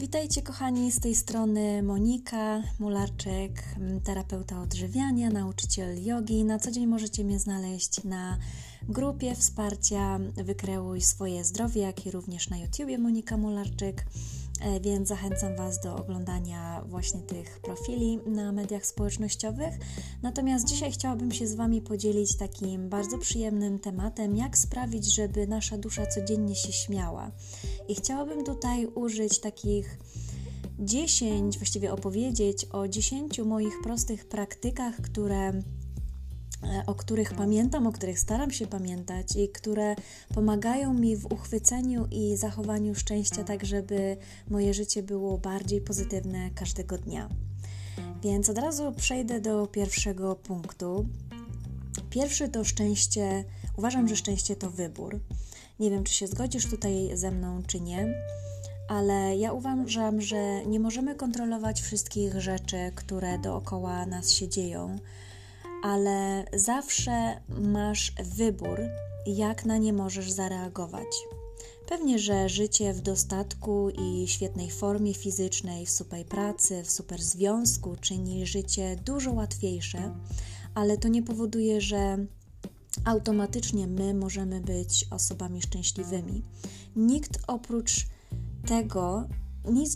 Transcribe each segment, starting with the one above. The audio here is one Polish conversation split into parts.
Witajcie kochani, z tej strony Monika Mularczyk, terapeuta odżywiania, nauczyciel jogi. Na co dzień możecie mnie znaleźć na grupie wsparcia Wykreuj swoje zdrowie, jak i również na YouTubie Monika Mularczyk. E, więc zachęcam Was do oglądania właśnie tych profili na mediach społecznościowych. Natomiast dzisiaj chciałabym się z Wami podzielić takim bardzo przyjemnym tematem, jak sprawić, żeby nasza dusza codziennie się śmiała. I chciałabym tutaj użyć takich 10, właściwie opowiedzieć o 10 moich prostych praktykach, które o których pamiętam, o których staram się pamiętać i które pomagają mi w uchwyceniu i zachowaniu szczęścia, tak żeby moje życie było bardziej pozytywne każdego dnia. Więc od razu przejdę do pierwszego punktu. Pierwszy to szczęście. Uważam, że szczęście to wybór. Nie wiem, czy się zgodzisz tutaj ze mną, czy nie, ale ja uważam, że nie możemy kontrolować wszystkich rzeczy, które dookoła nas się dzieją ale zawsze masz wybór, jak na nie możesz zareagować. Pewnie, że życie w dostatku i świetnej formie fizycznej, w super pracy, w super związku czyni życie dużo łatwiejsze, ale to nie powoduje, że automatycznie my możemy być osobami szczęśliwymi. Nikt oprócz tego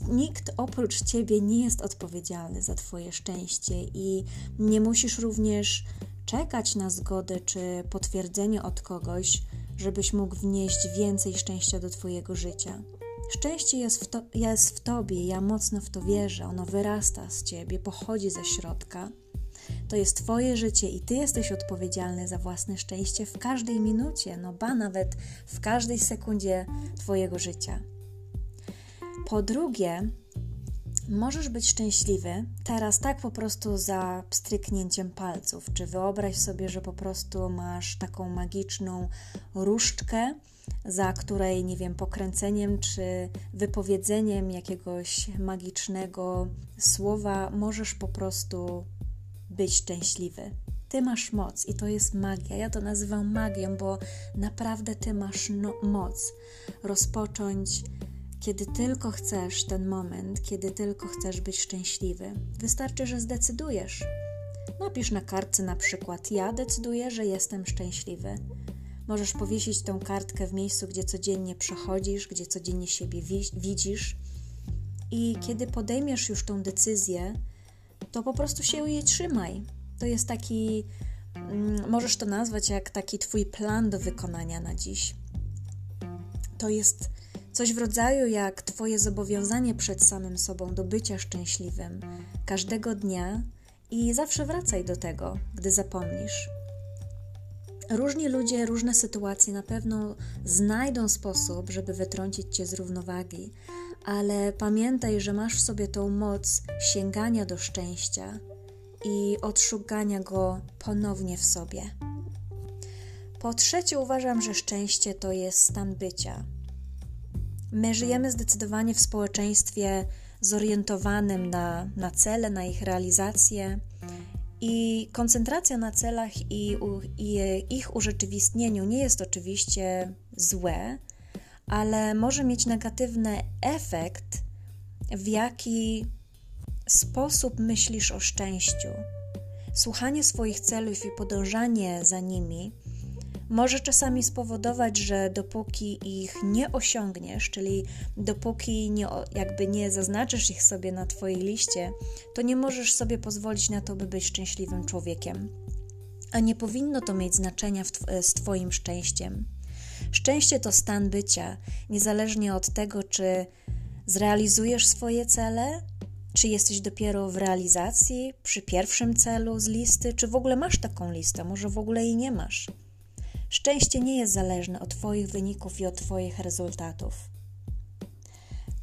nikt oprócz ciebie nie jest odpowiedzialny za Twoje szczęście i nie musisz również czekać na zgodę czy potwierdzenie od kogoś, żebyś mógł wnieść więcej szczęścia do Twojego życia. Szczęście jest w, to, jest w Tobie, ja mocno w to wierzę, ono wyrasta z Ciebie, pochodzi ze środka. To jest Twoje życie i Ty jesteś odpowiedzialny za własne szczęście w każdej minucie, no ba nawet w każdej sekundzie Twojego życia. Po drugie, możesz być szczęśliwy teraz tak po prostu za pstryknięciem palców. Czy wyobraź sobie, że po prostu masz taką magiczną różdżkę, za której, nie wiem, pokręceniem czy wypowiedzeniem jakiegoś magicznego słowa możesz po prostu być szczęśliwy. Ty masz moc i to jest magia. Ja to nazywam magią, bo naprawdę ty masz no moc rozpocząć kiedy tylko chcesz ten moment, kiedy tylko chcesz być szczęśliwy. Wystarczy, że zdecydujesz. Napisz na kartce na przykład: Ja decyduję, że jestem szczęśliwy. Możesz powiesić tą kartkę w miejscu, gdzie codziennie przechodzisz, gdzie codziennie siebie widzisz. I kiedy podejmiesz już tą decyzję, to po prostu się jej trzymaj. To jest taki, mm, możesz to nazwać jak taki Twój plan do wykonania na dziś. To jest Coś w rodzaju jak Twoje zobowiązanie przed samym sobą do bycia szczęśliwym każdego dnia i zawsze wracaj do tego, gdy zapomnisz. Różni ludzie, różne sytuacje na pewno znajdą sposób, żeby wytrącić cię z równowagi, ale pamiętaj, że masz w sobie tą moc sięgania do szczęścia i odszukania go ponownie w sobie. Po trzecie, uważam, że szczęście to jest stan bycia My żyjemy zdecydowanie w społeczeństwie zorientowanym na, na cele, na ich realizację. I koncentracja na celach i, i ich urzeczywistnieniu nie jest oczywiście złe, ale może mieć negatywny efekt, w jaki sposób myślisz o szczęściu. Słuchanie swoich celów i podążanie za nimi może czasami spowodować, że dopóki ich nie osiągniesz, czyli dopóki nie, jakby nie zaznaczysz ich sobie na Twojej liście, to nie możesz sobie pozwolić na to, by być szczęśliwym człowiekiem. A nie powinno to mieć znaczenia z Twoim szczęściem. Szczęście to stan bycia, niezależnie od tego, czy zrealizujesz swoje cele, czy jesteś dopiero w realizacji, przy pierwszym celu z listy, czy w ogóle masz taką listę, może w ogóle jej nie masz. Szczęście nie jest zależne od Twoich wyników i od Twoich rezultatów.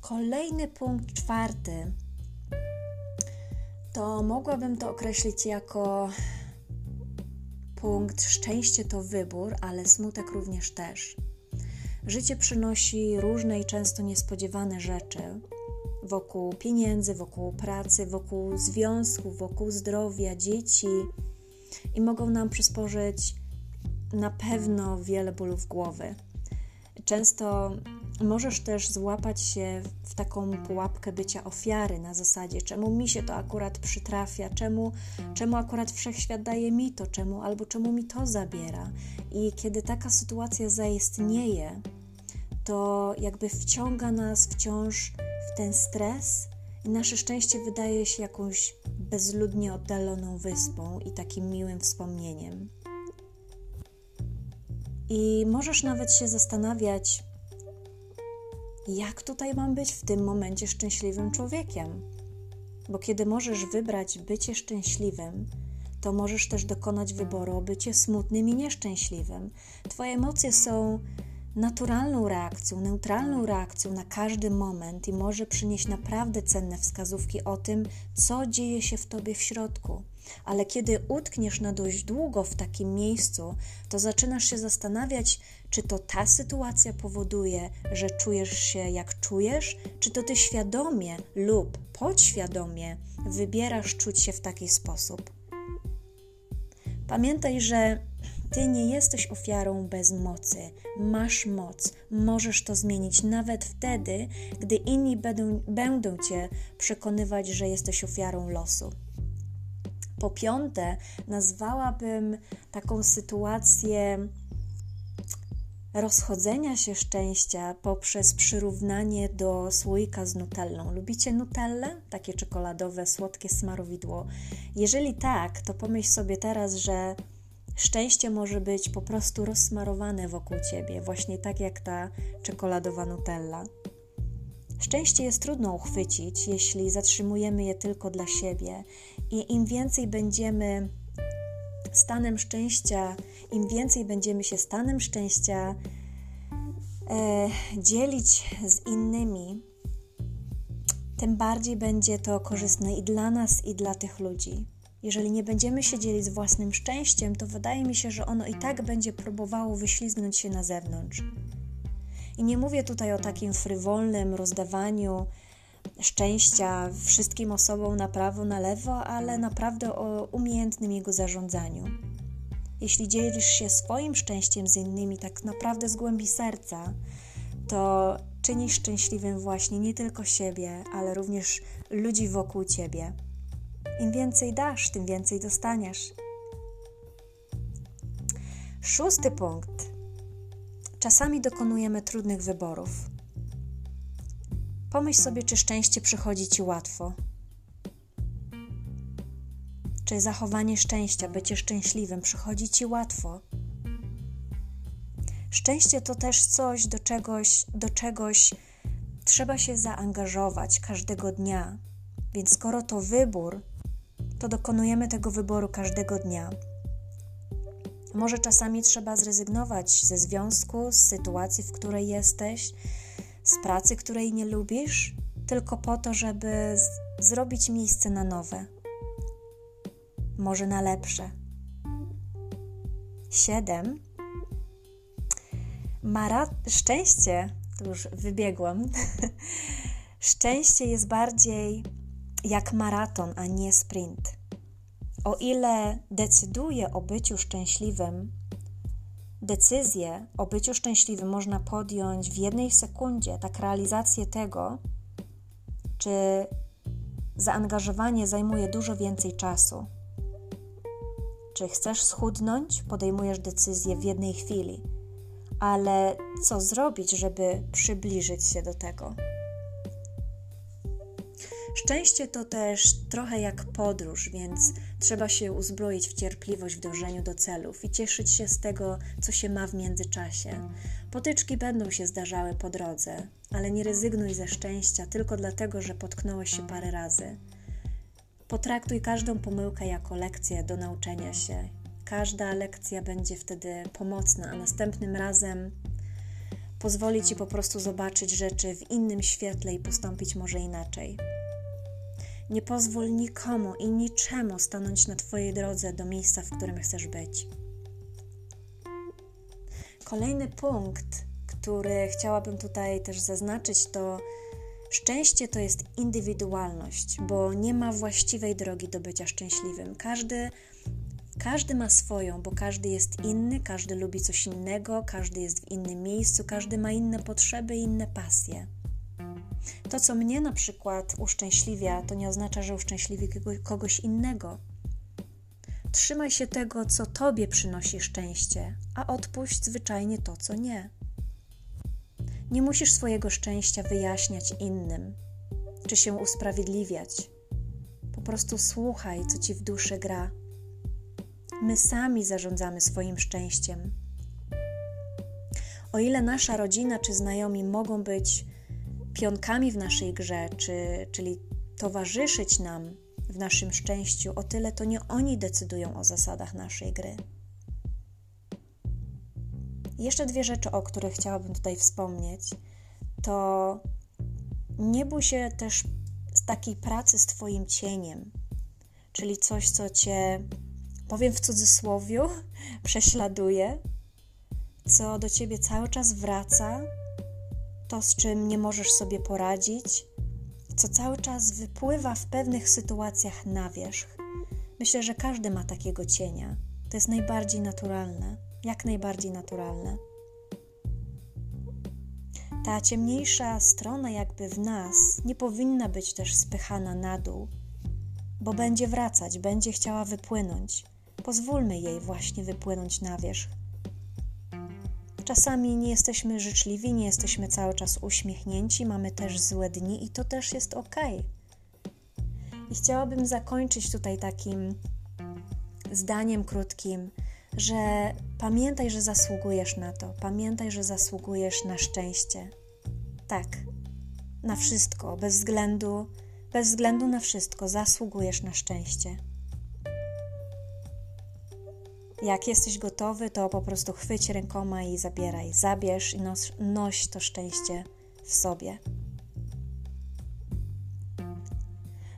Kolejny punkt, czwarty, to mogłabym to określić jako punkt szczęście to wybór, ale smutek również też. Życie przynosi różne i często niespodziewane rzeczy wokół pieniędzy, wokół pracy, wokół związków, wokół zdrowia, dzieci i mogą nam przysporzyć na pewno wiele bólów głowy. Często możesz też złapać się w taką pułapkę bycia ofiary na zasadzie, czemu mi się to akurat przytrafia, czemu, czemu akurat wszechświat daje mi to, czemu albo czemu mi to zabiera. I kiedy taka sytuacja zaistnieje, to jakby wciąga nas wciąż w ten stres i nasze szczęście wydaje się jakąś bezludnie oddaloną wyspą i takim miłym wspomnieniem. I możesz nawet się zastanawiać, jak tutaj mam być w tym momencie szczęśliwym człowiekiem. Bo kiedy możesz wybrać bycie szczęśliwym, to możesz też dokonać wyboru o bycie smutnym i nieszczęśliwym. Twoje emocje są naturalną reakcją, neutralną reakcją na każdy moment i może przynieść naprawdę cenne wskazówki o tym, co dzieje się w tobie w środku. Ale kiedy utkniesz na dość długo w takim miejscu, to zaczynasz się zastanawiać, czy to ta sytuacja powoduje, że czujesz się jak czujesz, czy to ty świadomie lub podświadomie wybierasz czuć się w taki sposób. Pamiętaj, że ty nie jesteś ofiarą bez mocy. Masz moc. Możesz to zmienić nawet wtedy, gdy inni będą, będą cię przekonywać, że jesteś ofiarą losu. Po piąte, nazwałabym taką sytuację rozchodzenia się szczęścia poprzez przyrównanie do słoika z nutellą. Lubicie nutellę? Takie czekoladowe, słodkie smarowidło. Jeżeli tak, to pomyśl sobie teraz, że szczęście może być po prostu rozsmarowane wokół ciebie, właśnie tak jak ta czekoladowa nutella. Szczęście jest trudno uchwycić, jeśli zatrzymujemy je tylko dla siebie, i im więcej będziemy stanem szczęścia, im więcej będziemy się stanem szczęścia e, dzielić z innymi, tym bardziej będzie to korzystne i dla nas, i dla tych ludzi. Jeżeli nie będziemy się dzielić z własnym szczęściem, to wydaje mi się, że ono i tak będzie próbowało wyślizgnąć się na zewnątrz. I nie mówię tutaj o takim frywolnym rozdawaniu szczęścia wszystkim osobom na prawo, na lewo, ale naprawdę o umiejętnym jego zarządzaniu. Jeśli dzielisz się swoim szczęściem z innymi tak naprawdę z głębi serca, to czynisz szczęśliwym właśnie nie tylko siebie, ale również ludzi wokół ciebie. Im więcej dasz, tym więcej dostaniesz. Szósty punkt. Czasami dokonujemy trudnych wyborów. Pomyśl sobie, czy szczęście przychodzi ci łatwo. Czy zachowanie szczęścia, bycie szczęśliwym przychodzi ci łatwo? Szczęście to też coś, do czegoś, do czegoś trzeba się zaangażować każdego dnia. Więc skoro to wybór, to dokonujemy tego wyboru każdego dnia. Może czasami trzeba zrezygnować ze związku, z sytuacji, w której jesteś, z pracy, której nie lubisz, tylko po to, żeby zrobić miejsce na nowe, może na lepsze. Siedem. Mara... Szczęście, to już wybiegłam. Szczęście jest bardziej jak maraton, a nie sprint. O ile decyduję o byciu szczęśliwym, decyzję o byciu szczęśliwym można podjąć w jednej sekundzie, tak realizację tego, czy zaangażowanie zajmuje dużo więcej czasu. Czy chcesz schudnąć, podejmujesz decyzję w jednej chwili, ale co zrobić, żeby przybliżyć się do tego? Szczęście to też trochę jak podróż, więc trzeba się uzbroić w cierpliwość w dążeniu do celów i cieszyć się z tego, co się ma w międzyczasie. Potyczki będą się zdarzały po drodze, ale nie rezygnuj ze szczęścia tylko dlatego, że potknąłeś się parę razy. Potraktuj każdą pomyłkę jako lekcję do nauczenia się. Każda lekcja będzie wtedy pomocna, a następnym razem pozwoli ci po prostu zobaczyć rzeczy w innym świetle i postąpić może inaczej. Nie pozwól nikomu i niczemu stanąć na Twojej drodze do miejsca, w którym chcesz być. Kolejny punkt, który chciałabym tutaj też zaznaczyć, to szczęście to jest indywidualność, bo nie ma właściwej drogi do bycia szczęśliwym. Każdy Każdy ma swoją, bo każdy jest inny, każdy lubi coś innego, każdy jest w innym miejscu, każdy ma inne potrzeby inne pasje. To, co mnie na przykład uszczęśliwia, to nie oznacza, że uszczęśliwi kogoś innego. Trzymaj się tego, co tobie przynosi szczęście, a odpuść zwyczajnie to, co nie. Nie musisz swojego szczęścia wyjaśniać innym, czy się usprawiedliwiać. Po prostu słuchaj, co ci w duszy gra. My sami zarządzamy swoim szczęściem. O ile nasza rodzina czy znajomi mogą być pionkami w naszej grze, czy, czyli towarzyszyć nam w naszym szczęściu, o tyle to nie oni decydują o zasadach naszej gry. jeszcze dwie rzeczy, o których chciałabym tutaj wspomnieć, to nie bój się też z takiej pracy z Twoim cieniem, czyli coś, co Cię, powiem w cudzysłowiu, prześladuje, co do Ciebie cały czas wraca, to z czym nie możesz sobie poradzić, co cały czas wypływa w pewnych sytuacjach na wierzch. Myślę, że każdy ma takiego cienia. To jest najbardziej naturalne, jak najbardziej naturalne. Ta ciemniejsza strona, jakby w nas, nie powinna być też spychana na dół, bo będzie wracać, będzie chciała wypłynąć. Pozwólmy jej właśnie wypłynąć na wierzch. Czasami nie jesteśmy życzliwi, nie jesteśmy cały czas uśmiechnięci, mamy też złe dni i to też jest ok. I chciałabym zakończyć tutaj takim zdaniem krótkim, że pamiętaj, że zasługujesz na to, pamiętaj, że zasługujesz na szczęście. Tak, na wszystko, bez względu, bez względu na wszystko, zasługujesz na szczęście. Jak jesteś gotowy, to po prostu chwyć rękoma i zabieraj. Zabierz i nos, noś to szczęście w sobie.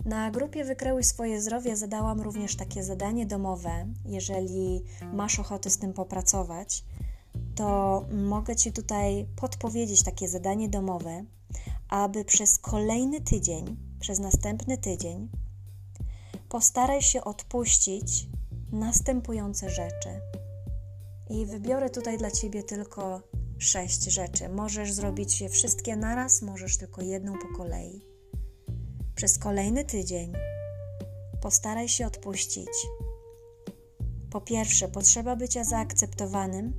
Na grupie Wykreuj swoje zdrowie zadałam również takie zadanie domowe. Jeżeli masz ochotę z tym popracować, to mogę Ci tutaj podpowiedzieć takie zadanie domowe, aby przez kolejny tydzień, przez następny tydzień, postaraj się odpuścić następujące rzeczy. I wybiorę tutaj dla Ciebie tylko sześć rzeczy. Możesz zrobić je wszystkie naraz, możesz tylko jedną po kolei. Przez kolejny tydzień postaraj się odpuścić. Po pierwsze, potrzeba bycia zaakceptowanym.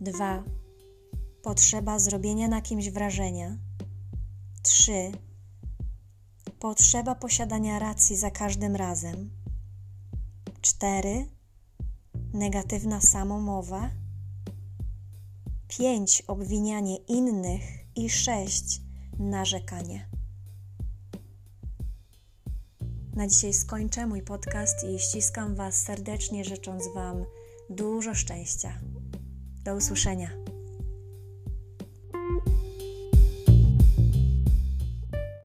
Dwa, potrzeba zrobienia na kimś wrażenia. Trzy, potrzeba posiadania racji za każdym razem. 4. Negatywna samomowa. 5. Obwinianie innych. I 6. Narzekanie. Na dzisiaj skończę mój podcast i ściskam Was serdecznie, życząc Wam dużo szczęścia. Do usłyszenia.